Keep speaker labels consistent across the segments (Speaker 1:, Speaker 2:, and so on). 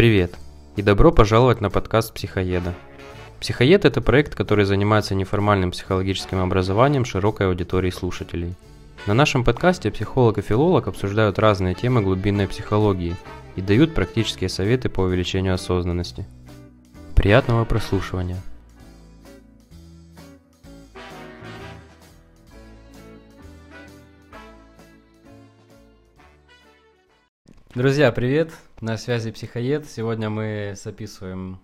Speaker 1: Привет и добро пожаловать на подкаст «Психоеда». «Психоед» — это проект, который занимается неформальным психологическим образованием широкой аудитории слушателей. На нашем подкасте психолог и филолог обсуждают разные темы глубинной психологии и дают практические советы по увеличению осознанности. Приятного прослушивания! Друзья, привет! На связи Психоед. Сегодня мы записываем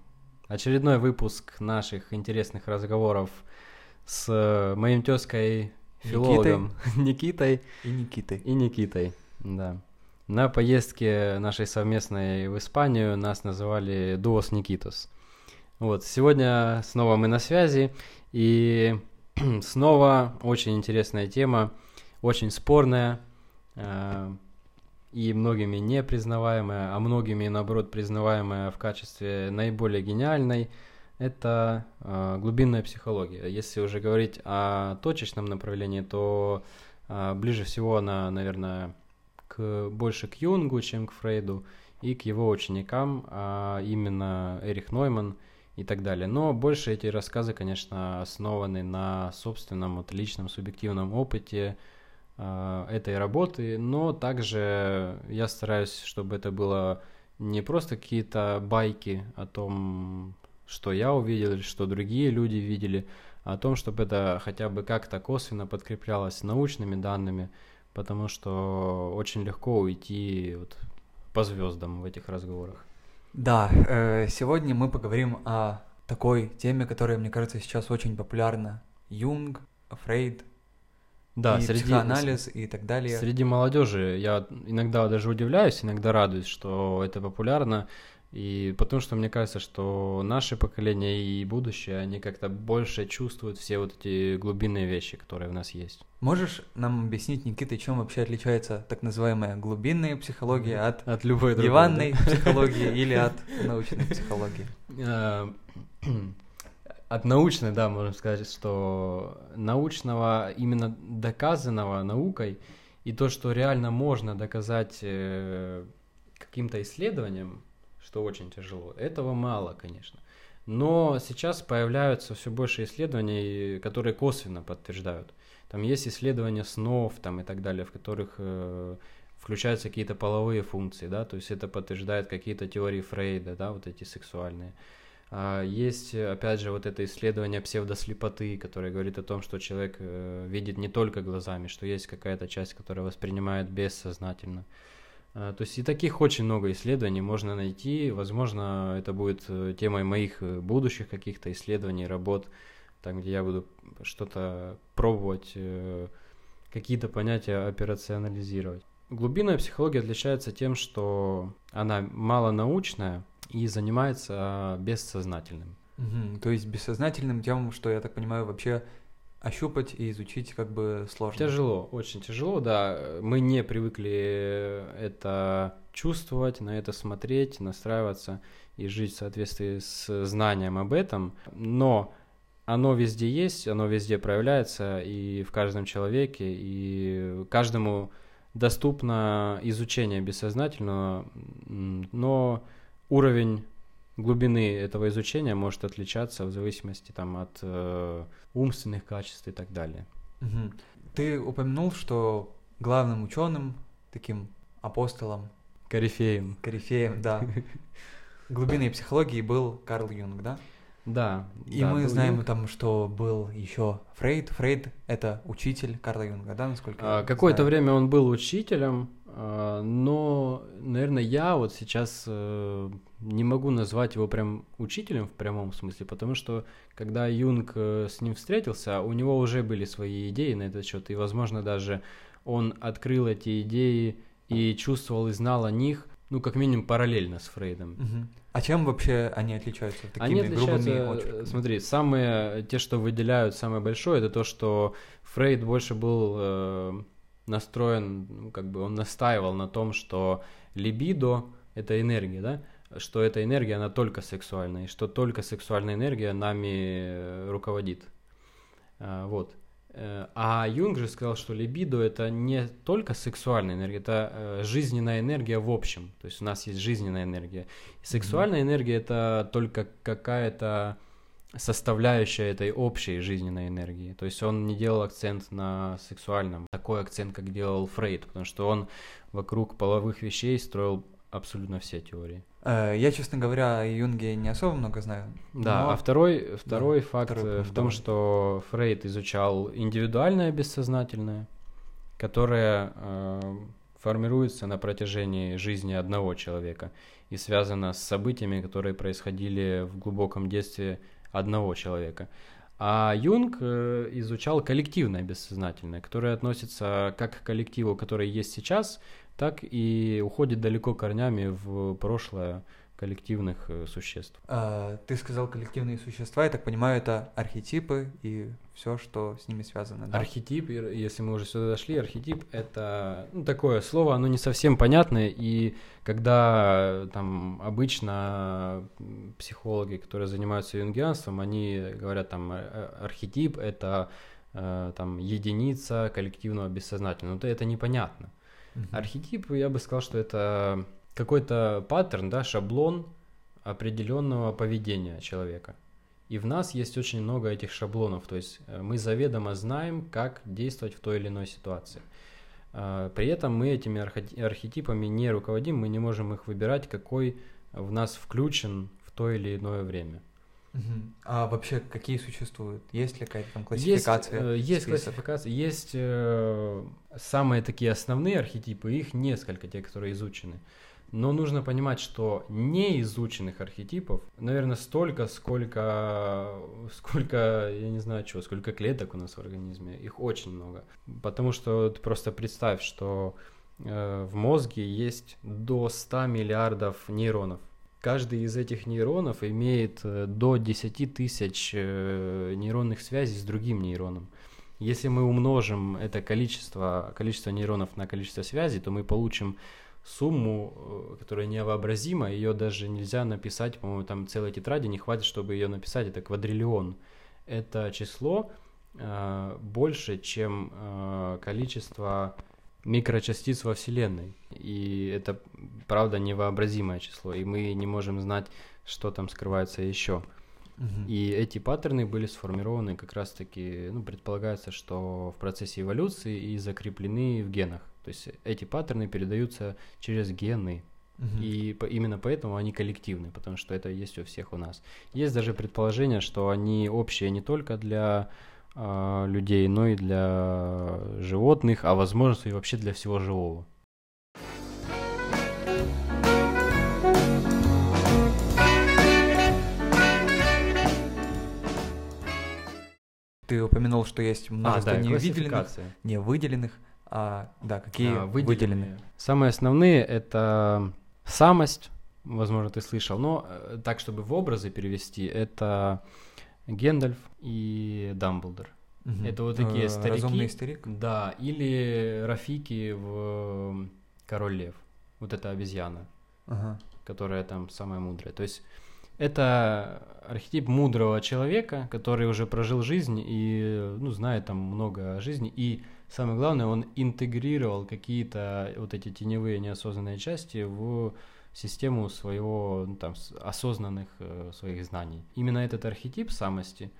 Speaker 1: очередной выпуск наших интересных разговоров с моим тезкой филологом Никитой.
Speaker 2: И Никитой.
Speaker 1: И Никитой, да. На поездке нашей совместной в Испанию нас называли Дуос Никитос. Вот, сегодня снова мы на связи, и снова очень интересная тема, очень спорная, э, и многими не признаваемая, а многими, наоборот, признаваемая в качестве наиболее гениальной, это э, глубинная психология. Если уже говорить о точечном направлении, то э, ближе всего она, наверное, к, больше к Юнгу, чем к Фрейду, и к его ученикам, а именно Эрих Нойман и так далее. Но больше эти рассказы, конечно, основаны на собственном, вот, личном, субъективном опыте, этой работы, но также я стараюсь, чтобы это было не просто какие-то байки о том, что я увидел или что другие люди видели, а о том, чтобы это хотя бы как-то косвенно подкреплялось научными данными, потому что очень легко уйти вот по звездам в этих разговорах.
Speaker 2: Да, э, сегодня мы поговорим о такой теме, которая, мне кажется, сейчас очень популярна. Юнг, Фрейд,
Speaker 1: да,
Speaker 2: и
Speaker 1: среди,
Speaker 2: психоанализ и так далее.
Speaker 1: Среди молодежи я иногда даже удивляюсь, иногда радуюсь, что это популярно. И потому что мне кажется, что наше поколение и будущее, они как-то больше чувствуют все вот эти глубинные вещи, которые у нас есть.
Speaker 2: Можешь нам объяснить, Никита, чем вообще отличается так называемая глубинная психология от,
Speaker 1: от любой другой,
Speaker 2: диванной да? психологии или от научной психологии?
Speaker 1: От научной, да, можно сказать, что научного, именно доказанного наукой, и то, что реально можно доказать э, каким-то исследованием, что очень тяжело, этого мало, конечно. Но сейчас появляются все больше исследований, которые косвенно подтверждают. Там есть исследования снов там, и так далее, в которых э, включаются какие-то половые функции, да, то есть это подтверждает какие-то теории Фрейда, да, вот эти сексуальные. А, есть, опять же, вот это исследование псевдослепоты, которое говорит о том, что человек э, видит не только глазами, что есть какая-то часть, которая воспринимает бессознательно. А, то есть и таких очень много исследований можно найти. Возможно, это будет э, темой моих э, будущих каких-то исследований, работ, там, где я буду что-то пробовать, какие-то понятия операционализировать. Глубинная психология отличается тем, что она малонаучная, и занимается бессознательным.
Speaker 2: Угу, то есть бессознательным тем, что, я так понимаю, вообще ощупать и изучить как бы сложно.
Speaker 1: Тяжело, очень тяжело, да. Мы не привыкли это чувствовать, на это смотреть, настраиваться и жить в соответствии с знанием об этом, но оно везде есть, оно везде проявляется и в каждом человеке, и каждому доступно изучение бессознательного, но уровень глубины этого изучения может отличаться в зависимости там, от э, умственных качеств и так далее.
Speaker 2: Угу. Ты упомянул, что главным ученым, таким апостолом,
Speaker 1: корифеем,
Speaker 2: корифеем, да, глубины психологии был Карл Юнг, да?
Speaker 1: Да.
Speaker 2: И
Speaker 1: да,
Speaker 2: мы знаем Юнг. там, что был еще Фрейд. Фрейд это учитель Карла Юнга, да, насколько
Speaker 1: а, Какое-то время он был учителем, а, но, наверное, я вот сейчас э, не могу назвать его прям учителем в прямом смысле, потому что когда Юнг э, с ним встретился, у него уже были свои идеи на этот счет, и, возможно, даже он открыл эти идеи и чувствовал и знал о них, ну, как минимум, параллельно с Фрейдом.
Speaker 2: Угу. А чем вообще они отличаются
Speaker 1: такими они отличаются, грубыми очерками? Смотри, самые, те, что выделяют самое большое, это то, что Фрейд больше был э, настроен, ну, как бы он настаивал на том, что либидо — это энергия, да, что эта энергия, она только сексуальная, и что только сексуальная энергия нами э, руководит. А, вот. Э, а Юнг же сказал, что либидо это не только сексуальная энергия, это э, жизненная энергия в общем. То есть у нас есть жизненная энергия. Сексуальная mm-hmm. энергия это только какая-то составляющая этой общей жизненной энергии. То есть он не делал акцент на сексуальном, такой акцент, как делал Фрейд, потому что он вокруг половых вещей строил абсолютно все теории.
Speaker 2: Э, я, честно говоря, о Юнге не особо много знаю.
Speaker 1: Да, но... а второй, второй да, факт второй пункт, в том, давай. что Фрейд изучал индивидуальное бессознательное, которое э, формируется на протяжении жизни одного человека и связано с событиями, которые происходили в глубоком детстве одного человека. А Юнг э, изучал коллективное бессознательное, которое относится как к коллективу, который есть сейчас, так и уходит далеко корнями в прошлое коллективных э, существ.
Speaker 2: А, ты сказал коллективные существа, я так понимаю, это архетипы и все, что с ними связано.
Speaker 1: Да? Архетип, если мы уже сюда дошли, архетип это ну, такое слово, оно не совсем понятное, и когда там обычно психологи, которые занимаются юнгианством, они говорят там архетип это э, там единица коллективного бессознательного, но это непонятно. Архетип, я бы сказал, что это какой-то паттерн, да, шаблон определенного поведения человека. И в нас есть очень много этих шаблонов, то есть э, мы заведомо знаем, как действовать в той или иной ситуации. А, при этом мы этими архетипами не руководим, мы не можем их выбирать, какой в нас включен в то или иное время.
Speaker 2: А вообще какие существуют? Есть ли какая-то там классификация?
Speaker 1: Есть, э, есть классификация, есть э, самые такие основные архетипы, их несколько, те, которые изучены. Но нужно понимать, что неизученных архетипов, наверное, столько, сколько, сколько, я не знаю чего, сколько клеток у нас в организме, их очень много. Потому что ты просто представь, что э, в мозге есть до 100 миллиардов нейронов. Каждый из этих нейронов имеет э, до 10 тысяч э, нейронных связей с другим нейроном. Если мы умножим это количество, количество нейронов на количество связей, то мы получим сумму, э, которая невообразима, ее даже нельзя написать, по-моему, там целой тетради не хватит, чтобы ее написать, это квадриллион. Это число э, больше, чем э, количество микрочастиц во Вселенной. И это, правда, невообразимое число, и мы не можем знать, что там скрывается еще. Угу. И эти паттерны были сформированы как раз-таки, ну, предполагается, что в процессе эволюции и закреплены в генах. То есть эти паттерны передаются через гены. Угу. И по, именно поэтому они коллективны, потому что это есть у всех у нас. Есть даже предположение, что они общие не только для э, людей, но и для животных, а возможно и вообще для всего живого.
Speaker 2: Ты упомянул, что есть множество а, да, невыделенных, невыделенных а, да, какие а, выделенные. выделены?
Speaker 1: Самые основные это самость, возможно, ты слышал, но э, так, чтобы в образы перевести, это Гендальф и Дамблдор. Угу. Это вот такие э, старики.
Speaker 2: Разумный старик?
Speaker 1: Да, или Рафики в Король Лев. Вот эта обезьяна, ага. которая там самая мудрая. То есть это архетип мудрого человека, который уже прожил жизнь и ну, знает там много о жизни. И самое главное, он интегрировал какие-то вот эти теневые неосознанные части в систему своего ну, там осознанных э, своих знаний. Именно этот архетип самости,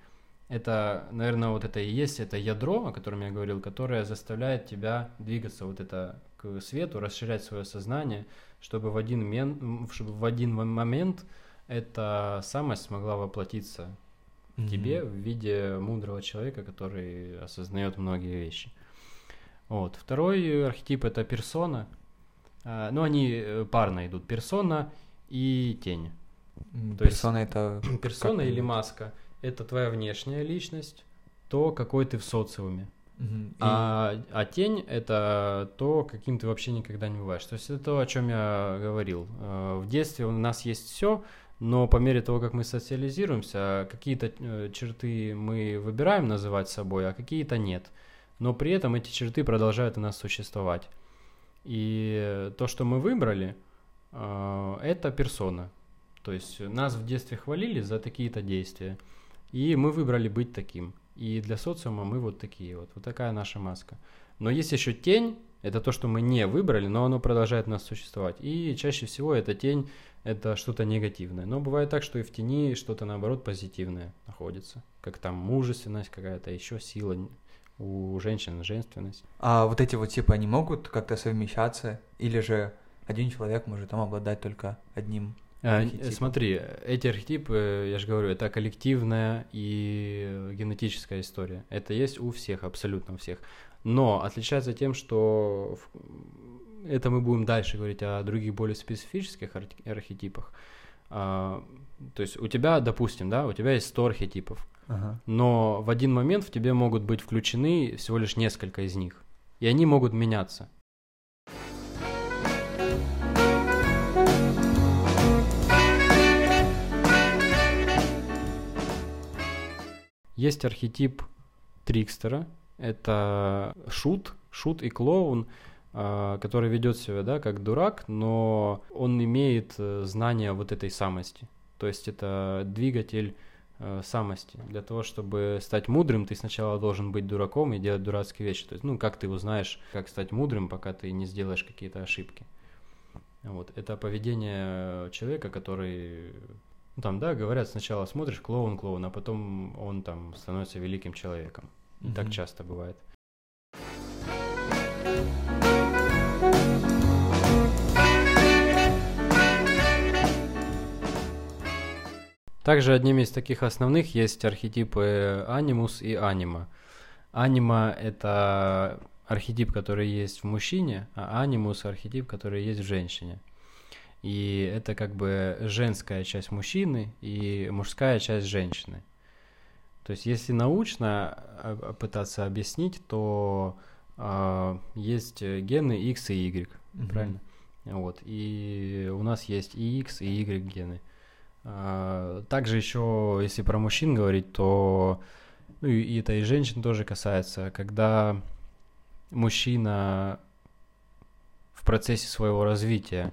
Speaker 1: это, наверное, вот это и есть это ядро, о котором я говорил, которое заставляет тебя двигаться вот это к свету, расширять свое сознание, чтобы в один, мен, чтобы в один момент эта самость смогла воплотиться в mm-hmm. тебе в виде мудрого человека, который осознает многие вещи. Вот. Второй архетип это персона. А, ну, они э, парно идут. Персона и тень.
Speaker 2: То персона есть, это...
Speaker 1: Персона или маска — это твоя внешняя личность, то, какой ты в социуме. Угу. А, а тень — это то, каким ты вообще никогда не бываешь. То есть это то, о чем я говорил. Э, в детстве у нас есть все, но по мере того, как мы социализируемся, какие-то э, черты мы выбираем называть собой, а какие-то нет. Но при этом эти черты продолжают у нас существовать. И то, что мы выбрали, э, это персона. То есть нас в детстве хвалили за такие-то действия. И мы выбрали быть таким. и для социума мы вот такие вот, вот такая наша маска. Но есть еще тень, это то, что мы не выбрали, но оно продолжает нас существовать. И чаще всего эта тень – это что-то негативное. Но бывает так, что и в тени что-то, наоборот, позитивное находится. Как там мужественность какая-то, еще сила у женщин, женственность.
Speaker 2: А вот эти вот типы, они могут как-то совмещаться? Или же один человек может там обладать только одним
Speaker 1: а, смотри, эти архетипы, я же говорю, это коллективная и генетическая история. Это есть у всех, абсолютно у всех. Но отличается тем, что это мы будем дальше говорить о других более специфических архетипах. А, то есть у тебя, допустим, да, у тебя есть 100 архетипов, ага. но в один момент в тебе могут быть включены всего лишь несколько из них, и они могут меняться. Есть архетип трикстера, это шут, шут и клоун, который ведет себя, да, как дурак, но он имеет э, знание вот этой самости. То есть это двигатель э, самости. Для того, чтобы стать мудрым, ты сначала должен быть дураком и делать дурацкие вещи. То есть, ну, как ты узнаешь, как стать мудрым, пока ты не сделаешь какие-то ошибки. Вот. Это поведение человека, который ну, там, да, говорят, сначала смотришь клоун, клоун, а потом он там становится великим человеком. Mm-hmm. так часто бывает. Также одним из таких основных есть архетипы анимус и анима. Анима – это архетип, который есть в мужчине, а анимус – архетип, который есть в женщине. И это как бы женская часть мужчины и мужская часть женщины. То есть, если научно а, а, пытаться объяснить, то э, есть гены X и Y, mm-hmm. правильно? Вот. И у нас есть и X, и Y гены. Э, также еще, если про мужчин говорить, то ну, и это и женщин тоже касается, когда мужчина в процессе своего развития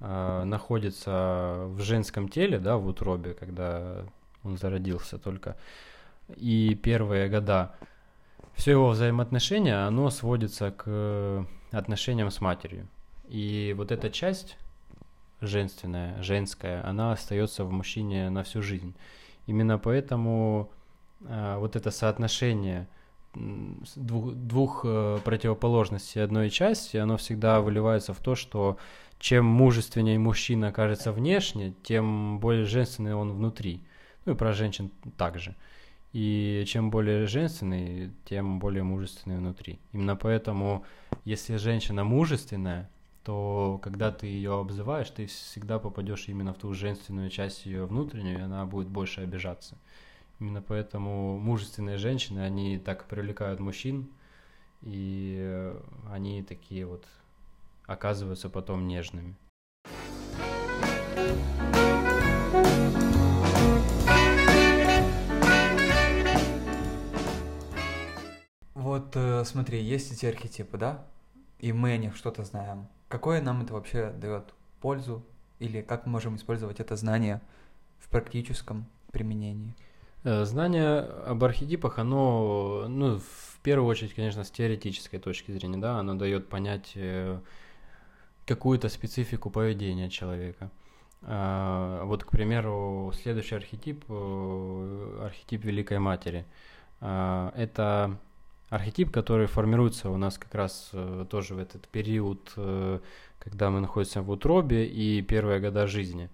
Speaker 1: э, находится в женском теле, да, в утробе, когда он зародился только, и первые года, все его взаимоотношения, оно сводится к отношениям с матерью. И вот эта часть женственная, женская, она остается в мужчине на всю жизнь. Именно поэтому э, вот это соотношение двух, двух э, противоположностей одной части, оно всегда выливается в то, что чем мужественнее мужчина кажется внешне, тем более женственный он внутри. Ну и про женщин также. И чем более женственный, тем более мужественный внутри. Именно поэтому, если женщина мужественная, то когда ты ее обзываешь, ты всегда попадешь именно в ту женственную часть ее внутреннюю, и она будет больше обижаться. Именно поэтому мужественные женщины, они так привлекают мужчин, и они такие вот оказываются потом нежными.
Speaker 2: Вот э, смотри, есть эти архетипы, да? И мы о них что-то знаем. Какое нам это вообще дает пользу? Или как мы можем использовать это знание в практическом применении?
Speaker 1: Э, знание об архетипах, оно, ну, в первую очередь, конечно, с теоретической точки зрения, да, оно дает понять э, какую-то специфику поведения человека. А, вот, к примеру, следующий архетип, архетип Великой Матери. Это архетип, который формируется у нас как раз э, тоже в этот период, э, когда мы находимся в утробе и первые года жизни.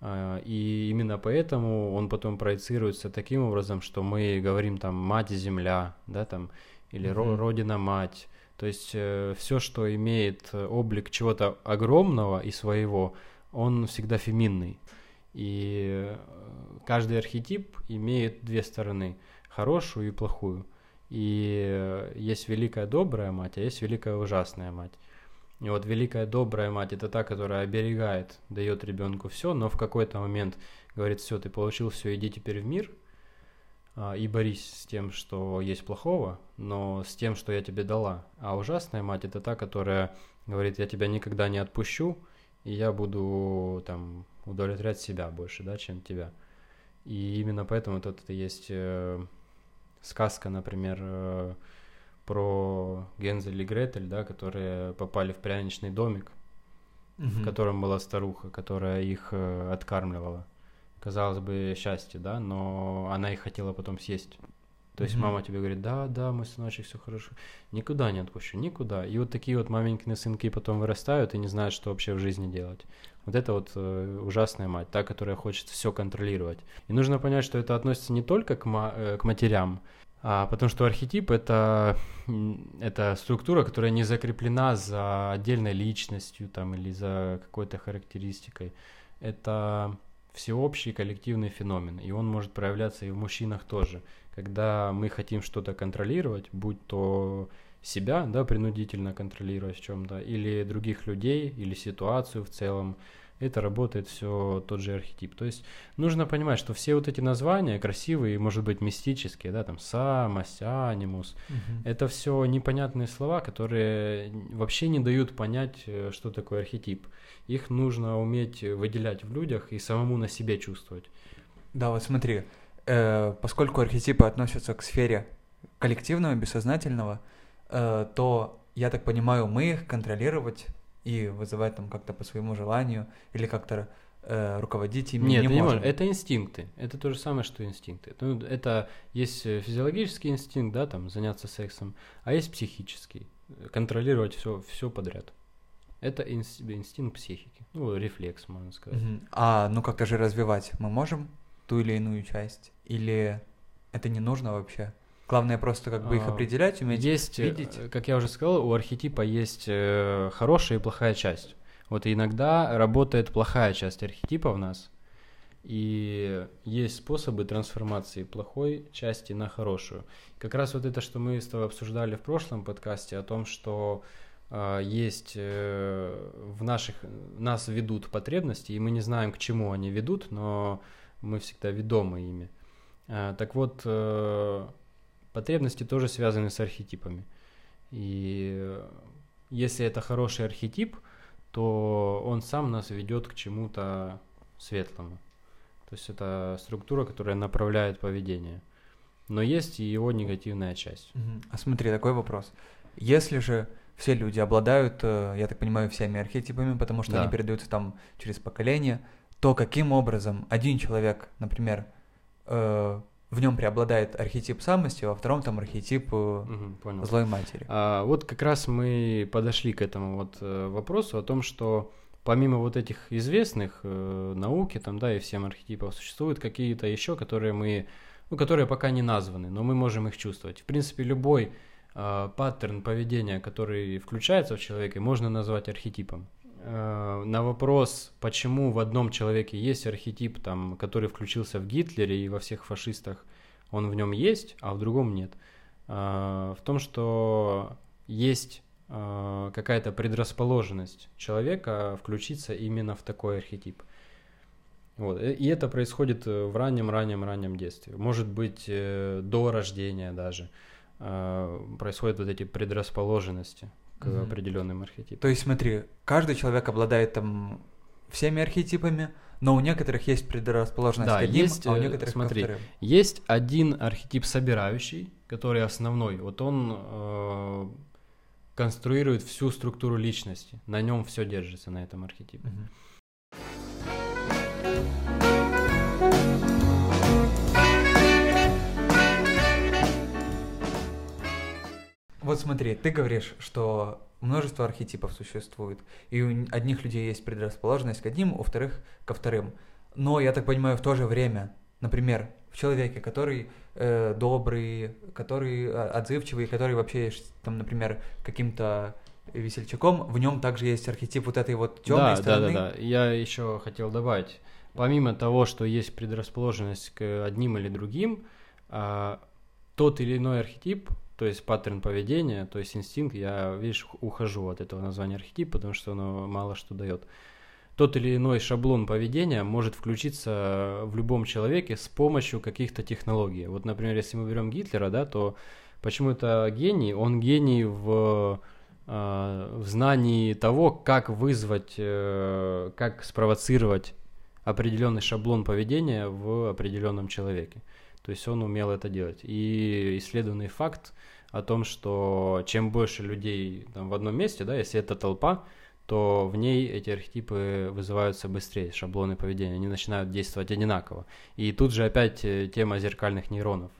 Speaker 1: Э, и именно поэтому он потом проецируется таким образом, что мы говорим там мать земля, да, там, или mm-hmm. родина мать. То есть э, все, что имеет облик чего-то огромного и своего, он всегда феминный. И каждый архетип имеет две стороны, хорошую и плохую. И есть великая добрая мать, а есть великая ужасная мать. И вот великая добрая мать это та, которая оберегает, дает ребенку все, но в какой-то момент говорит, все, ты получил все, иди теперь в мир а, и борись с тем, что есть плохого, но с тем, что я тебе дала. А ужасная мать это та, которая говорит, я тебя никогда не отпущу, и я буду там удовлетворять себя больше, да, чем тебя. И именно поэтому вот это есть э, сказка, например, э, про Гензель и Гретель, да, которые попали в пряничный домик,
Speaker 2: Мгм.
Speaker 1: в котором была старуха, которая их э, откармливала. Казалось бы, счастье, да, но она их хотела потом съесть. То есть
Speaker 2: Мгм.
Speaker 1: мама тебе говорит, да, да, мой сыночек, все хорошо. Никуда не отпущу, никуда. И вот такие вот маменькины сынки потом вырастают и не знают, что вообще в жизни делать. Вот это вот э, ужасная мать, та, которая хочет все контролировать. И нужно понять, что это относится не только к, ма- э, к матерям, а, потому что архетип это, это структура, которая не закреплена за отдельной личностью там, или за какой-то характеристикой. Это всеобщий коллективный феномен, и он может проявляться и в мужчинах тоже. Когда мы хотим что-то контролировать, будь то себя, да, принудительно контролировать в чем-то, или других людей, или ситуацию в целом, это работает все тот же архетип. То есть нужно понимать, что все вот эти названия красивые, может быть, мистические, да, там самость, анимус,
Speaker 2: Мгм.
Speaker 1: это все непонятные слова, которые вообще не дают понять, э, что такое архетип. Их нужно уметь выделять в людях и самому на себе чувствовать.
Speaker 2: Да, вот смотри, э, поскольку архетипы относятся к сфере коллективного, бессознательного, э, то, я так понимаю, мы их контролировать и вызывать там как-то по своему желанию или как-то э, руководить ими
Speaker 1: Нет,
Speaker 2: не
Speaker 1: ты не
Speaker 2: можем.
Speaker 1: Это инстинкты. Это то же самое, что инстинкты. Ну, это есть э, физиологический инстинкт, да, там, заняться сексом, а есть психический. Контролировать все, все подряд. Это инс- инстинкт психики. Ну, рефлекс, можно сказать.
Speaker 2: А, ну как-то же развивать мы можем ту или иную часть? Или это не нужно вообще? Главное просто как бы их
Speaker 1: А,
Speaker 2: определять, уметь
Speaker 1: Есть, э,
Speaker 2: видеть.
Speaker 1: как я уже сказал, у архетипа есть э, хорошая и плохая часть. Вот иногда работает плохая часть архетипа в нас, и есть способы трансформации плохой части на хорошую. Как раз вот это, что мы с тобой обсуждали в прошлом подкасте, о том, что э, есть э, в наших, нас ведут потребности, и мы не знаем, к чему они ведут, но мы всегда ведомы ими. А, так вот, э, потребности тоже связаны с архетипами. И если это хороший архетип, то он сам нас ведет к чему-то светлому. То есть это структура, которая направляет поведение. Но есть и его негативная часть.
Speaker 2: А смотри, такой вопрос. Если же все люди обладают, э, я так понимаю, всеми архетипами, потому что
Speaker 1: Да.
Speaker 2: они передаются там через поколение, то каким образом один человек, например, э, в нем преобладает архетип самости, а во втором там архетип
Speaker 1: понял.
Speaker 2: злой матери?
Speaker 1: А, вот как раз мы подошли к этому вот э, вопросу о том, что помимо вот этих известных э, науки там, да, и всем архетипов существуют какие-то еще, которые мы, ну, которые пока не названы, но мы можем их чувствовать. В принципе, любой э, паттерн поведения, который включается в человеке, можно назвать архетипом. Э, на вопрос, почему в одном человеке есть архетип, там, который включился в Гитлере и во всех фашистах, он в нем есть, а в другом нет. А, в том, что есть а, какая-то предрасположенность человека включиться именно в такой архетип. Вот. э, И это происходит э, в раннем-раннем-раннем детстве. Может быть, э, до рождения даже происходят вот эти предрасположенности к
Speaker 2: Мгм.
Speaker 1: определенным архетипам.
Speaker 2: То есть смотри, каждый человек обладает там всеми архетипами, но у некоторых есть предрасположенность
Speaker 1: Да,
Speaker 2: к одним,
Speaker 1: есть,
Speaker 2: а у
Speaker 1: э,
Speaker 2: некоторых
Speaker 1: смотри,
Speaker 2: ко вторым.
Speaker 1: Есть один архетип собирающий, который основной. Вот он э, конструирует всю структуру личности. На нем все держится, на этом архетипе.
Speaker 2: Мгм. Вот смотри, ты говоришь, что множество архетипов существует, и у одних людей есть предрасположенность к одним, у вторых ко вторым. Но, я так понимаю, в то же время, например, в человеке, который э, добрый, который э, отзывчивый, который вообще, там, например, каким-то весельчаком, в нем также есть архетип вот этой вот темной
Speaker 1: да,
Speaker 2: стороны.
Speaker 1: да, да, да. Я еще хотел добавить, помимо того, что есть предрасположенность к одним или другим, а, тот или иной архетип, то есть паттерн поведения, то есть инстинкт, я, видишь, ухожу от этого названия архетип, потому что оно мало что дает. Тот или иной шаблон поведения может включиться в любом человеке с помощью каких-то технологий. Вот, например, если мы берем Гитлера, да, то почему это гений? Он гений в э, в знании того, как вызвать, э, как спровоцировать определенный шаблон поведения в определенном человеке. То есть он умел это делать. И исследованный факт о том, что чем больше людей там, в одном месте, да, если это толпа, то в ней эти архетипы вызываются быстрее, шаблоны поведения, они начинают действовать одинаково. И тут же опять э, тема зеркальных нейронов,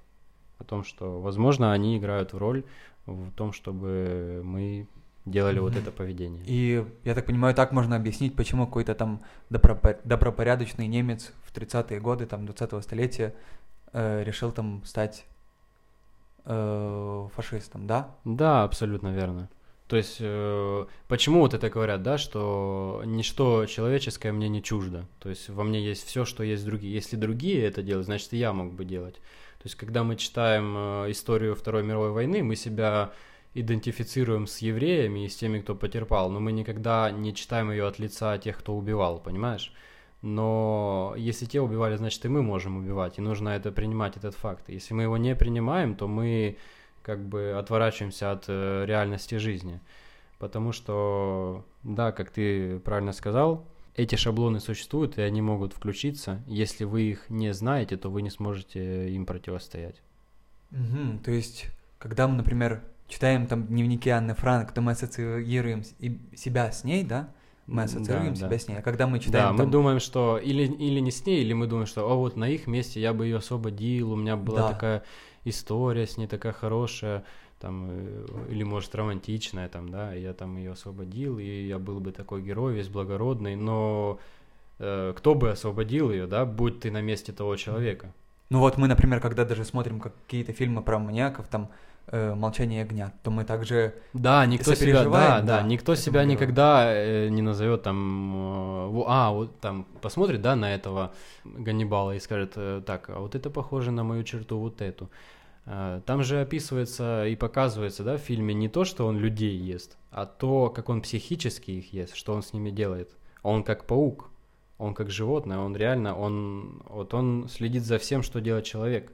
Speaker 1: о том, что, возможно, они играют в роль в том, чтобы мы делали mm-hmm. вот это поведение.
Speaker 2: И, я так понимаю, так можно объяснить, почему какой-то там добропор- добропорядочный немец в 30-е годы, там, 20-го столетия э, решил там стать э, фашистом, да?
Speaker 1: Да, абсолютно верно. То есть, э, почему вот это говорят, да, что ничто человеческое мне не чуждо. То есть, во мне есть все, что есть другие. Если другие это делают, значит, и я мог бы делать. То есть, когда мы читаем э, историю Второй мировой войны, мы себя идентифицируем с евреями и с теми, кто потерпал, но мы никогда не читаем ее от лица тех, кто убивал, понимаешь? Но если те убивали, значит и мы можем убивать, и нужно это принимать, этот факт. Если мы его не принимаем, то мы как бы отворачиваемся от э, реальности жизни. Потому что, да, как ты правильно сказал, эти шаблоны существуют, и они могут включиться. Если вы их не знаете, то вы не сможете им противостоять.
Speaker 2: Угу, то есть, когда мы, например, читаем там дневники Анны Франк, то мы ассоциируем себя с ней, да? Мы ассоциируем да, себя да. с ней. А когда мы читаем...
Speaker 1: Да, там... мы думаем, что или, или не с ней, или мы думаем, что, о, вот на их месте я бы ее освободил, у меня была да. такая история с ней такая хорошая, там, э, или, может, романтичная, там, да, я там ее освободил, и я был бы такой герой, весь благородный, но э, кто бы освободил ее, да, будь ты на месте того человека?
Speaker 2: Ну вот мы, например, когда даже смотрим какие-то фильмы про маньяков, там, э, «Молчание ягнят», то мы также
Speaker 1: Да, никто себя, да, да, никто себя герою. никогда э, не назовет там, э, а, вот там, посмотрит, да, на этого Ганнибала и скажет, э, так, а вот это похоже на мою черту, вот эту. Э, там же описывается и показывается, да, в фильме не то, что он людей ест, а то, как он психически их ест, что он с ними делает. Он как паук, он как животное, он реально, он, вот он следит за всем, что делает человек.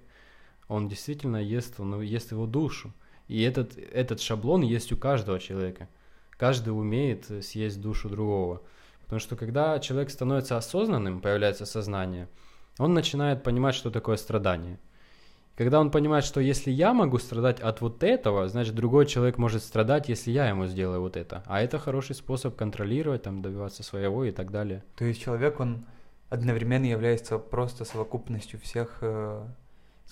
Speaker 1: Он действительно ест, он ест его душу. И этот, этот шаблон есть у каждого человека. Каждый умеет съесть душу другого. Потому что когда человек становится осознанным, появляется сознание, он начинает понимать, что такое страдание – когда он понимает, что если я могу страдать от вот этого, значит другой человек может страдать, если я ему сделаю вот это. А это хороший способ контролировать, там, добиваться своего и так далее.
Speaker 2: То есть человек, он одновременно является просто совокупностью всех э,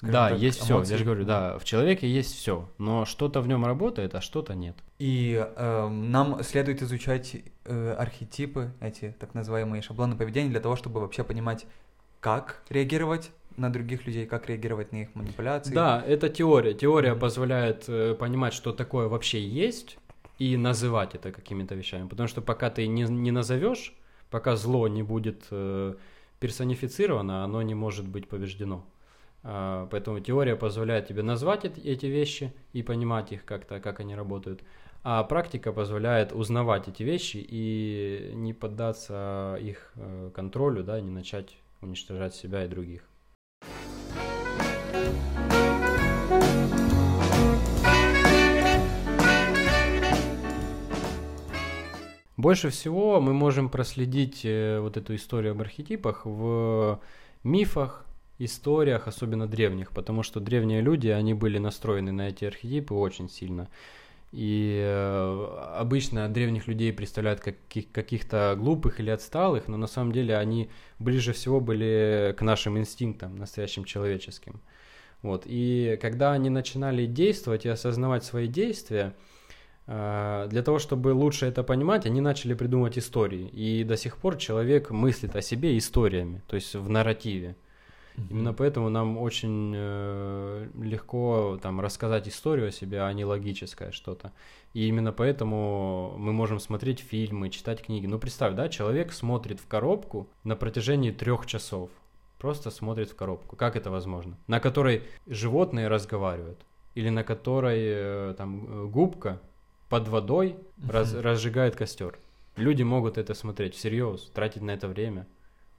Speaker 1: да, так, есть все, я же говорю, да, в человеке есть все, но что-то в нем работает, а что-то нет.
Speaker 2: И э, нам следует изучать э, архетипы, эти так называемые шаблоны поведения, для того, чтобы вообще понимать, как реагировать на других людей, как реагировать на их манипуляции.
Speaker 1: Да, это теория. Теория позволяет э, понимать, что такое вообще есть, и называть это какими-то вещами. Потому что пока ты не, не назовешь, пока зло не будет э, персонифицировано, оно не может быть побеждено. Uh, поэтому теория позволяет тебе назвать эти, эти вещи и понимать их как-то, как они работают. А практика позволяет узнавать эти вещи и не поддаться их э, контролю, да, не начать уничтожать себя и других. Больше всего мы можем проследить э, вот эту историю об архетипах в мифах, историях, особенно древних, потому что древние люди, они были настроены на эти архетипы очень сильно. И э, обычно древних людей представляют как каких- каких-то глупых или отсталых, но на самом деле они ближе всего были к нашим инстинктам, настоящим человеческим. Вот. И когда они начинали действовать и осознавать свои действия, а, для того, чтобы лучше это понимать, они начали придумывать истории. И до сих пор человек мыслит о себе историями, то есть в нарративе. Именно поэтому нам очень э, легко там рассказать историю о себе, а не логическое что-то. И именно поэтому мы можем смотреть фильмы, читать книги. Ну представь, да, человек смотрит в коробку на протяжении трех часов. Просто смотрит в коробку. Как это возможно? На которой животные разговаривают. Или на которой э, там э, губка под водой раз, разжигает костер. Люди могут это смотреть всерьез, тратить на это время.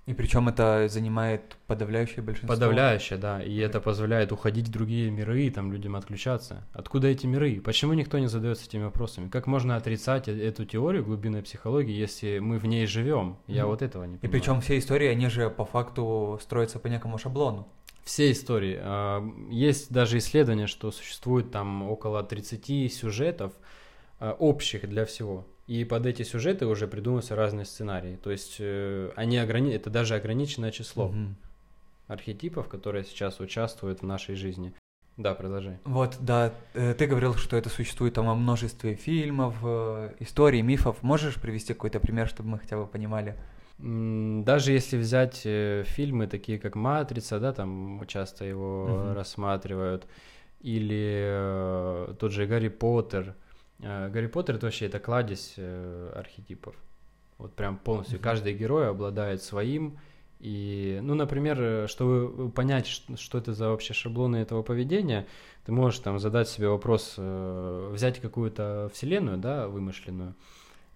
Speaker 2: И причем это занимает подавляющее большинство.
Speaker 1: Подавляющее, да. И это позволяет уходить в другие миры, и там людям отключаться. Откуда эти миры? Почему никто не задается этими вопросами? Как можно отрицать э, эту теорию глубинной психологии, если мы в ней живем? Я mm. вот этого не понимаю.
Speaker 2: И причем все истории, они же по факту строятся по некому шаблону.
Speaker 1: Все истории. А, есть даже исследования, что существует там около 30 сюжетов а, общих для всего. И под эти сюжеты уже придумываются разные сценарии. То есть э, они ограни... это даже ограниченное число mm-hmm. архетипов, которые сейчас участвуют в нашей жизни. Да, продолжай.
Speaker 2: Вот, да, э, ты говорил, что это существует там во множестве фильмов, э, историй, мифов. Можешь привести какой-то пример, чтобы мы хотя бы понимали?
Speaker 1: Даже если взять э, фильмы такие как «Матрица», да, там часто его uh-huh. рассматривают, или тот же «Гарри Поттер». «Гарри Поттер» — это вообще это кладезь э, архетипов. Вот прям полностью. Uh-huh. Каждый герой обладает своим. И, ну, например, чтобы понять, что, что это за вообще шаблоны этого поведения, ты можешь там задать себе вопрос, э, взять какую-то вселенную, да, вымышленную,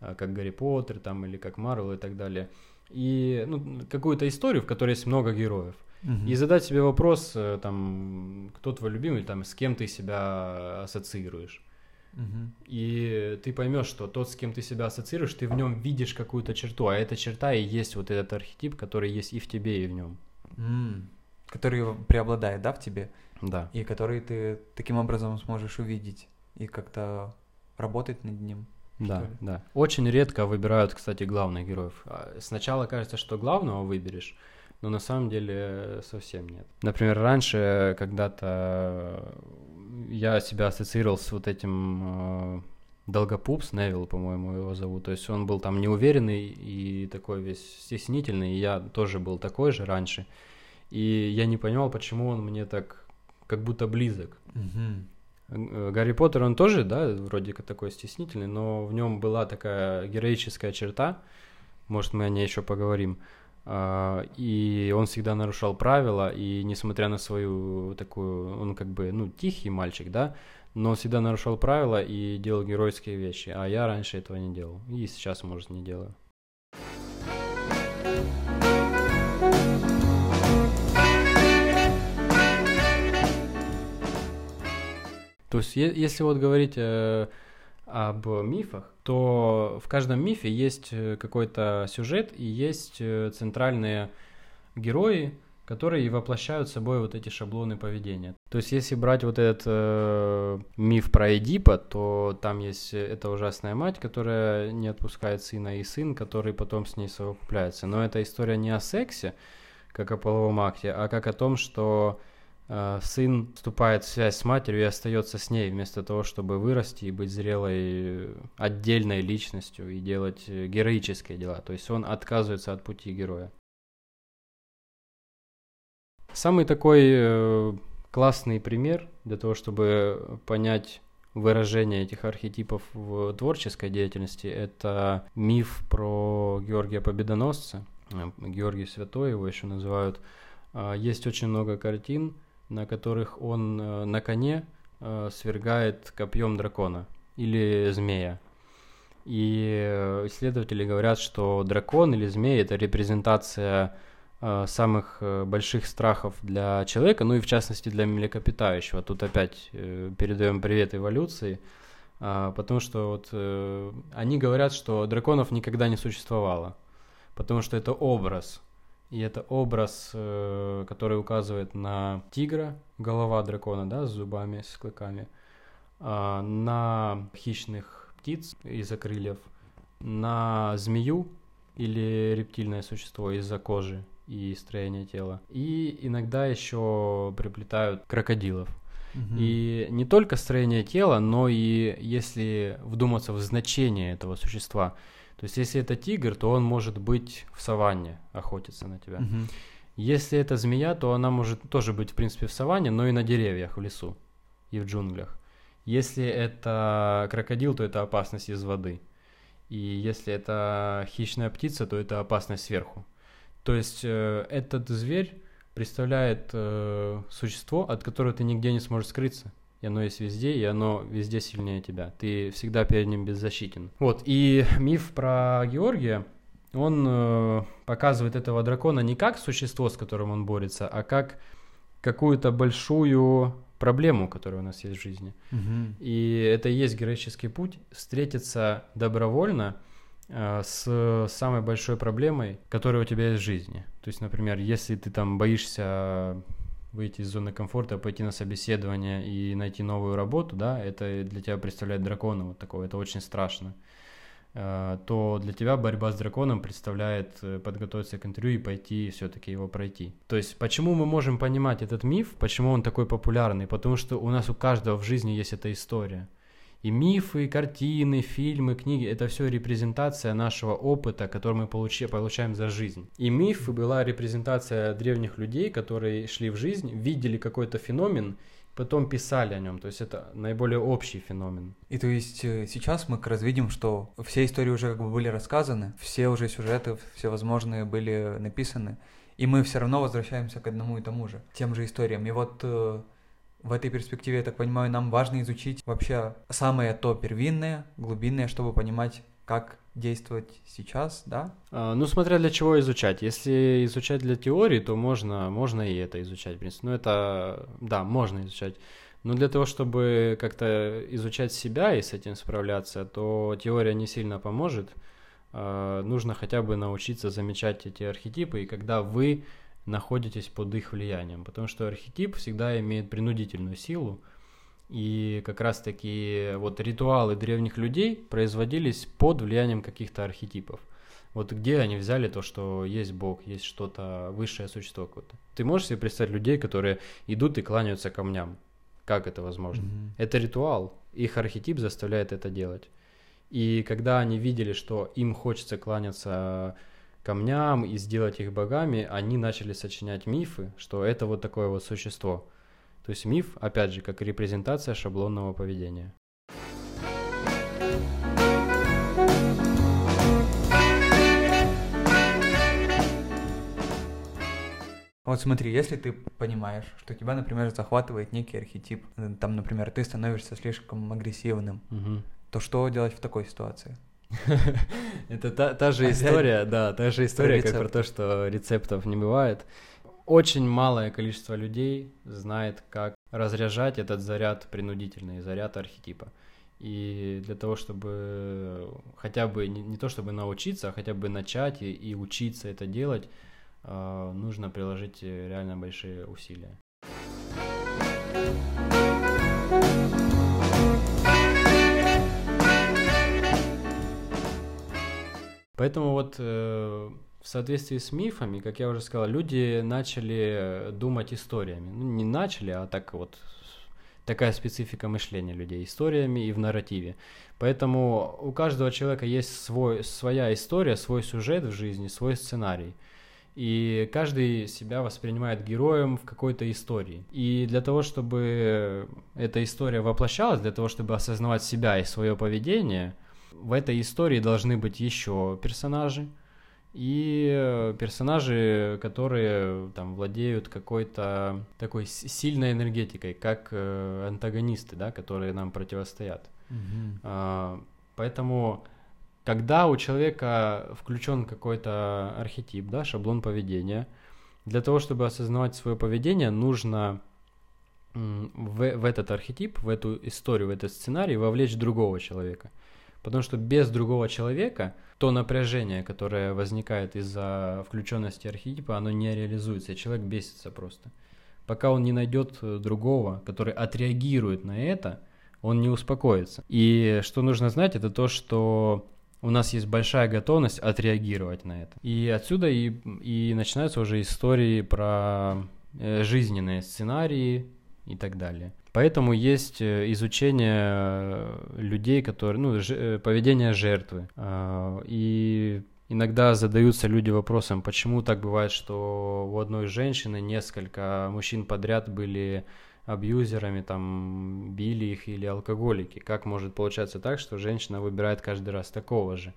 Speaker 1: э, как Гарри Поттер там или как Марвел и так далее — и ну, какую-то историю, в которой есть много героев. Угу. И задать себе вопрос, э, там, кто твой любимый, там, с кем ты себя ассоциируешь. Угу. И ты поймешь, что тот, с кем ты себя ассоциируешь, ты в нем видишь какую-то черту, а эта черта и есть вот этот архетип, который есть и в тебе, и в нем.
Speaker 2: Mm. Который преобладает, да, в тебе?
Speaker 1: Да.
Speaker 2: И который ты таким образом сможешь увидеть и как-то работать над ним.
Speaker 1: Да, да. Очень редко выбирают, кстати, главных героев. А, сначала кажется, что главного выберешь, но на самом деле совсем нет. Например, раньше когда-то я себя ассоциировал с вот этим э, Долгопупс, Невил, по-моему, его зовут. То есть он был там неуверенный и такой весь стеснительный, и я тоже был такой же раньше. И я не понимал, почему он мне так как будто близок. Угу. Гарри Поттер, он тоже, да, вроде как такой стеснительный, но в нем была такая героическая черта, может, мы о ней еще поговорим, и он всегда нарушал правила, и несмотря на свою такую, он как бы, ну, тихий мальчик, да, но он всегда нарушал правила и делал геройские вещи, а я раньше этого не делал, и сейчас, может, не делаю. То есть, если вот говорить э, об мифах, то в каждом мифе есть э, какой-то сюжет и есть э, центральные герои, которые воплощают собой вот эти шаблоны поведения. То есть, если брать вот этот э, миф про Эдипа, то там есть эта ужасная мать, которая не отпускает сына, и сын, который потом с ней совокупляется. Но эта история не о сексе, как о половом акте, а как о том, что Э, сын вступает в связь с матерью и остается с ней, вместо того, чтобы вырасти и быть зрелой отдельной личностью и делать э, героические дела. То есть он отказывается от пути героя. Самый такой э, классный пример для того, чтобы понять выражение этих архетипов в творческой деятельности, это миф про Георгия Победоносца, Георгий Святой его еще называют. Есть очень много картин, на которых он э, на коне э, свергает копьем дракона или змея. И э, исследователи говорят, что дракон или змея это репрезентация самых больших страхов для человека, ну и в частности для млекопитающего. Тут опять передаем привет эволюции, потому что вот они говорят, что драконов никогда не существовало, потому что это образ, и это образ, э, который указывает на тигра, голова дракона, да, с зубами, с клыками, а, на хищных птиц из-за крыльев, на змею или рептильное существо из-за кожи и строения тела. И иногда еще приплетают крокодилов. Угу. И не только строение тела, но и если вдуматься в значение этого существа. То есть, если это тигр, то он может быть в саванне, охотиться на тебя. Угу. Если это змея, то она может тоже быть, в принципе, в саванне, но и на деревьях в лесу и в джунглях. Если это крокодил, то это опасность из воды. И если это хищная птица, то это опасность сверху. То есть э, этот зверь представляет э, существо, от которого ты нигде не сможешь скрыться и оно есть везде, и оно везде сильнее тебя. Ты всегда перед ним беззащитен. Вот, и миф про Георгия, он э, показывает этого дракона не как существо, с которым он борется, а как какую-то большую проблему, которая у нас есть в жизни. Угу. И это и есть героический путь встретиться добровольно э, с самой большой проблемой, которая у тебя есть в жизни. То есть, например, если ты там боишься выйти из зоны комфорта, пойти на собеседование и найти новую работу, да, это для тебя представляет дракона вот такого, это очень страшно. Э, то для тебя борьба с драконом представляет э, подготовиться к интервью и пойти все-таки его пройти. То есть почему мы можем понимать этот миф, почему он такой популярный? Потому что у нас у каждого в жизни есть эта история. И мифы, картины, фильмы, книги — это все репрезентация нашего опыта, который мы получи, получаем за жизнь. И мифы была репрезентация древних людей, которые шли в жизнь, видели какой-то феномен потом писали о нем. То есть это наиболее общий феномен.
Speaker 2: И то есть э, сейчас мы как раз видим, что все истории уже как бы были рассказаны, все уже сюжеты всевозможные были написаны, и мы все равно возвращаемся к одному и тому же, тем же историям. И вот э, в этой перспективе, я так понимаю, нам важно изучить вообще самое то первинное, глубинное, чтобы понимать, как действовать сейчас, да?
Speaker 1: А, ну, смотря для чего изучать. Если изучать для теории, то можно, можно и это изучать, в принципе. Ну, это, да, можно изучать. Но для того, чтобы как-то изучать себя и с этим справляться, то теория не сильно поможет. А, нужно хотя бы научиться замечать эти архетипы, и когда вы находитесь под их влиянием. Потому что архетип всегда имеет принудительную силу, и как раз-таки вот ритуалы древних людей производились под влиянием каких-то архетипов. Вот где они взяли то, что есть Бог, есть что-то высшее существо какое-то. Ты можешь себе представить людей, которые идут и кланяются камням? Как это возможно? Mm-hmm. Это ритуал. Их архетип заставляет это делать. И когда они видели, что им хочется кланяться камням и сделать их богами, они начали сочинять мифы, что это вот такое вот существо. То есть миф, опять же, как репрезентация шаблонного поведения.
Speaker 2: Вот смотри, если ты понимаешь, что тебя, например, захватывает некий архетип, э, там, например, ты становишься слишком агрессивным, угу. то что делать в такой ситуации?
Speaker 1: Это та, та же история, да, та же история, как про то, что рецептов не бывает очень малое количество людей знает, как разряжать этот заряд принудительный, заряд архетипа. И для того, чтобы хотя бы не, не то чтобы научиться, а хотя бы начать и, и учиться это делать, э, нужно приложить реально большие усилия. Поэтому вот э, в соответствии с мифами, как я уже сказал, люди начали думать историями. Ну, не начали, а так вот такая специфика мышления людей, историями и в нарративе. Поэтому у каждого человека есть свой, своя история, свой сюжет в жизни, свой сценарий. И каждый себя воспринимает героем в какой-то истории. И для того, чтобы эта история воплощалась, для того, чтобы осознавать себя и свое поведение, в этой истории должны быть еще персонажи, и э, персонажи, которые там владеют какой-то такой сильной энергетикой, как э, антагонисты, да, которые нам противостоят. Mm-hmm. А, поэтому, когда у человека включен какой-то архетип, да, шаблон поведения, для того, чтобы осознавать свое поведение, нужно в, в этот архетип, в эту историю, в этот сценарий вовлечь другого человека. Потому что без другого человека то напряжение, которое возникает из-за включенности архетипа, оно не реализуется, человек бесится просто. Пока он не найдет э, другого, который отреагирует на это, он не успокоится. И что нужно знать, это то, что у нас есть большая готовность отреагировать на это. И отсюда и, и начинаются уже истории про э, жизненные сценарии и так далее. Поэтому есть э, изучение э, людей, которые, ну, ж, э, поведение жертвы. А, и иногда задаются люди вопросом, почему так бывает, что у одной женщины несколько мужчин подряд были абьюзерами, там, били их или алкоголики. Как может получаться так, что женщина выбирает каждый раз такого же?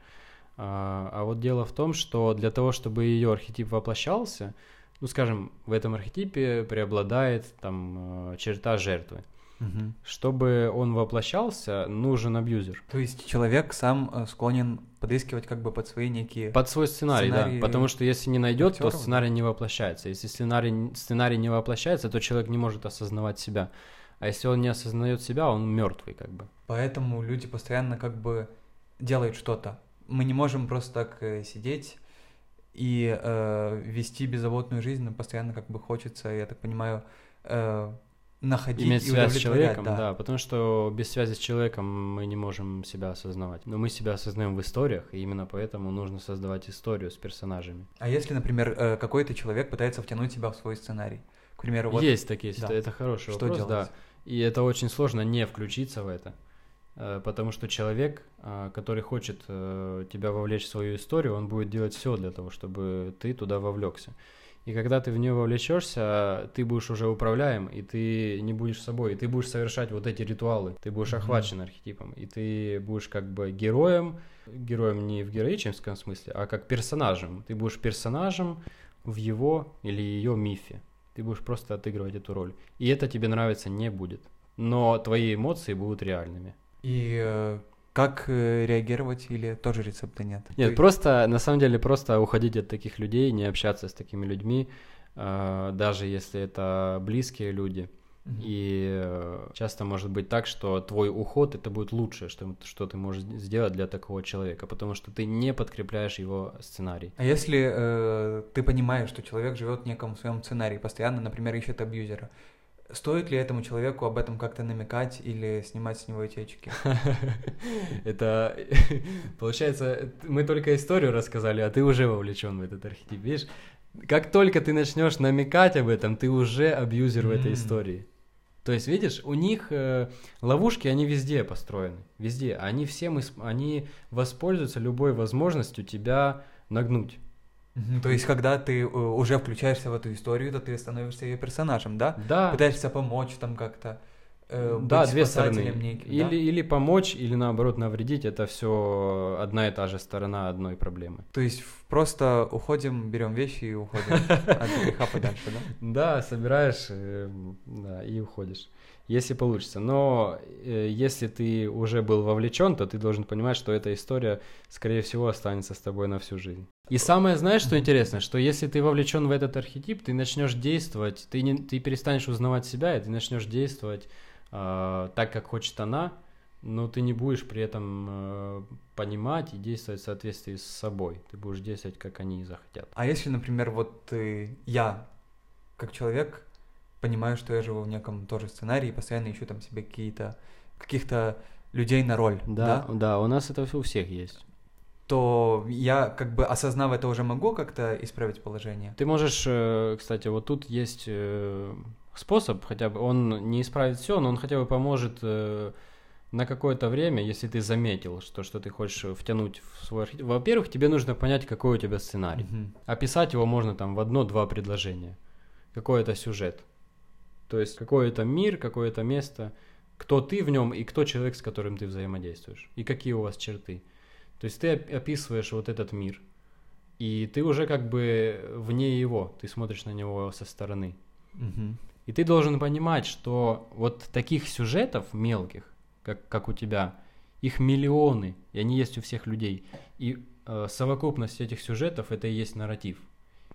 Speaker 1: А, а вот дело в том, что для того, чтобы ее архетип воплощался, ну, скажем, в этом архетипе преобладает там черта жертвы. Угу. Чтобы он воплощался, нужен абьюзер.
Speaker 2: То есть человек сам э, склонен подыскивать как бы под свои некие...
Speaker 1: Под свой сценарий, сценарий да. Потому что если не найдет, актеров, то сценарий не воплощается. Если сценарий, сценарий не воплощается, то человек не может осознавать себя. А если он не осознает себя, он мертвый как бы.
Speaker 2: Поэтому люди постоянно как бы делают что-то. Мы не можем просто так э, сидеть и э, вести беззаботную жизнь, но постоянно как бы хочется, я так понимаю, э, находить
Speaker 1: Иметь
Speaker 2: и
Speaker 1: связь с человеком, да. потому что без связи с человеком мы не можем себя осознавать. Но мы себя осознаем в историях, и именно поэтому нужно создавать историю с персонажами.
Speaker 2: А если, например, э, какой-то человек пытается втянуть тебя в свой сценарий? К примеру, вот
Speaker 1: Есть такие
Speaker 2: да.
Speaker 1: это хороший
Speaker 2: что
Speaker 1: вопрос,
Speaker 2: делать?
Speaker 1: да. И это очень сложно не включиться в это, э, потому что человек, а, который хочет э, тебя вовлечь в свою историю, он будет делать все для того, чтобы ты туда вовлекся. И когда ты в нее вовлечешься, ты будешь уже управляем, и ты не будешь собой, и ты будешь совершать вот эти ритуалы, ты будешь
Speaker 2: Мгм.
Speaker 1: охвачен архетипом, и ты будешь как бы героем, героем не в героическом смысле, а как персонажем. Ты будешь персонажем в его или ее мифе. Ты будешь просто отыгрывать эту роль. И это тебе нравиться не будет. Но твои эмоции будут реальными.
Speaker 2: И э, как э, реагировать или тоже рецепта нет?
Speaker 1: Нет,
Speaker 2: Ты-
Speaker 1: просто, на самом деле, просто уходить от таких людей, не общаться с такими людьми, э, даже если это близкие люди. И э, часто может быть так, что твой уход это будет лучшее, что, что ты можешь сделать для такого человека, потому что ты не подкрепляешь его сценарий.
Speaker 2: А если э, ты понимаешь, что человек живет в неком своем сценарии, постоянно, например, ищет абьюзера, стоит ли этому человеку об этом как-то намекать или снимать с него эти очки?
Speaker 1: Это получается, мы только историю рассказали, а ты уже вовлечен в этот архетип. Видишь, как только ты начнешь намекать об этом, ты уже абьюзер в этой истории. То есть, видишь, у них э, ловушки, они везде построены, везде. Они всем, они воспользуются любой возможностью тебя нагнуть.
Speaker 2: То есть, когда ты э, уже включаешься в эту историю, то ты становишься ее персонажем, да?
Speaker 1: Да,
Speaker 2: Пытаешься помочь там как-то. э,
Speaker 1: да, две стороны.
Speaker 2: неким,
Speaker 1: или,
Speaker 2: да?
Speaker 1: или помочь, или наоборот навредить. Это все одна и та же сторона одной проблемы.
Speaker 2: То есть в- просто уходим, берем вещи и уходим от греха подальше, да?
Speaker 1: Да, собираешь э, да, и уходишь. Если получится. Но э, если ты уже был вовлечен, то ты должен понимать, что эта история, скорее всего, останется с тобой на всю жизнь. И самое, знаешь, что интересно, что если ты вовлечен в этот архетип, ты начнешь действовать, ты, не, ты перестанешь узнавать себя, и ты начнешь действовать э, так, как хочет она, но ты не будешь при этом э, понимать и действовать в соответствии с собой. Ты будешь действовать, как они захотят.
Speaker 2: А если, например, вот э, я, как человек, понимаю, что я живу в неком тоже сценарии, и постоянно ищу там себе какие-то каких-то людей на роль,
Speaker 1: Да,
Speaker 2: да,
Speaker 1: да, у нас это у всех есть.
Speaker 2: то я, как бы осознав это, уже могу как-то исправить положение.
Speaker 1: Ты можешь, э, кстати, вот тут есть э, способ, хотя бы он не исправит все, но он хотя бы поможет э, на какое-то время, если ты заметил, что, что ты хочешь втянуть в свой архетип. Во-первых, тебе нужно понять, какой у тебя сценарий.
Speaker 2: Мгм.
Speaker 1: Описать его можно там в одно-два предложения. Какой это сюжет. То есть какой это мир, какое это место, кто ты в нем и кто человек, с которым ты взаимодействуешь. И какие у вас черты. То есть ты оп- описываешь вот этот мир. И ты уже как бы вне его, ты смотришь на него со стороны.
Speaker 2: Мгм.
Speaker 1: И ты должен понимать, что вот таких сюжетов мелких, как, как у тебя, их миллионы, и они есть у всех людей. И э, совокупность этих сюжетов это и есть нарратив.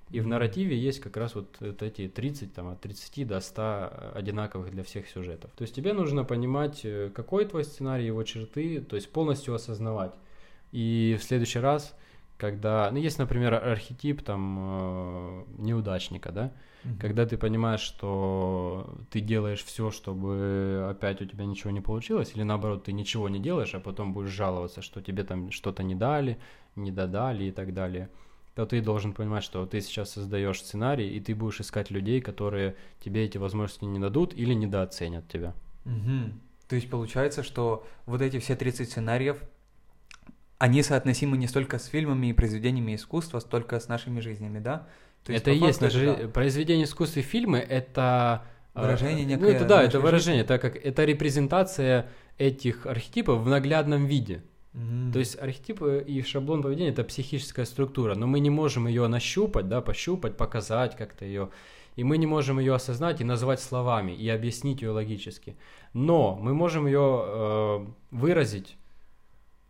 Speaker 1: И в нарративе есть как раз вот, вот эти 30, там, от 30 до 100 одинаковых для всех сюжетов. То есть тебе нужно понимать, э, какой твой сценарий, его черты, то есть полностью осознавать. И в следующий раз, когда, ну, есть, например, архетип там э, неудачника, да,
Speaker 2: Мгм.
Speaker 1: когда ты понимаешь, что ты делаешь все, чтобы опять у тебя ничего не получилось, или наоборот, ты ничего не делаешь, а потом будешь жаловаться, что тебе там что-то не дали, не додали и так далее, то ты должен понимать, что ты сейчас создаешь сценарий, и ты будешь искать людей, которые тебе эти возможности не дадут или недооценят тебя.
Speaker 2: Мгм. То есть получается, что вот эти все 30 сценариев, они соотносимы не столько с фильмами и произведениями искусства, столько с нашими жизнями, да? То
Speaker 1: это и
Speaker 2: по
Speaker 1: есть
Speaker 2: факту это-
Speaker 1: жи- произведение искусства и фильмы, это... э,
Speaker 2: Выражение
Speaker 1: Ну,
Speaker 2: некое
Speaker 1: это да, это выражение, так как это репрезентация этих архетипов в наглядном виде.
Speaker 2: Мгм.
Speaker 1: То есть архетипы и шаблон поведения это психическая структура, но мы не можем ее нащупать, да, пощупать, показать как-то ее. И мы не можем ее осознать и назвать словами и объяснить ее логически. Но мы можем ее э, выразить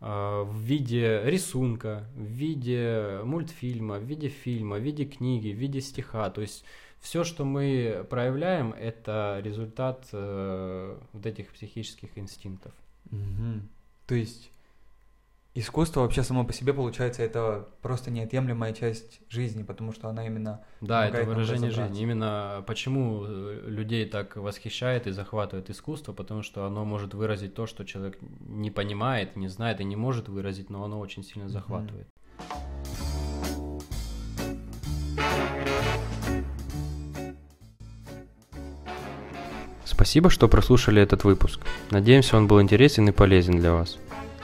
Speaker 1: в виде рисунка, в виде мультфильма, в виде фильма, в виде книги, в виде стиха. То есть все, что мы проявляем, это результат э, вот этих психических инстинктов.
Speaker 2: Мгм. То есть искусство вообще само по себе, получается, это просто неотъемлемая часть жизни, потому что она именно
Speaker 1: Да, это выражение жизни. Именно почему э, людей так восхищает и захватывает искусство, потому что оно может выразить то, что человек не понимает, не знает и не может выразить, но оно очень сильно захватывает. Спасибо, что прослушали этот выпуск. Надеемся, он был интересен и полезен для вас.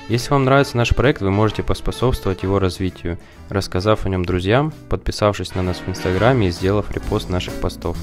Speaker 1: Если вам нравится наш проект, вы можете поспособствовать его развитию, рассказав о нем друзьям, подписавшись на нас в Инстаграме и сделав репост наших постов.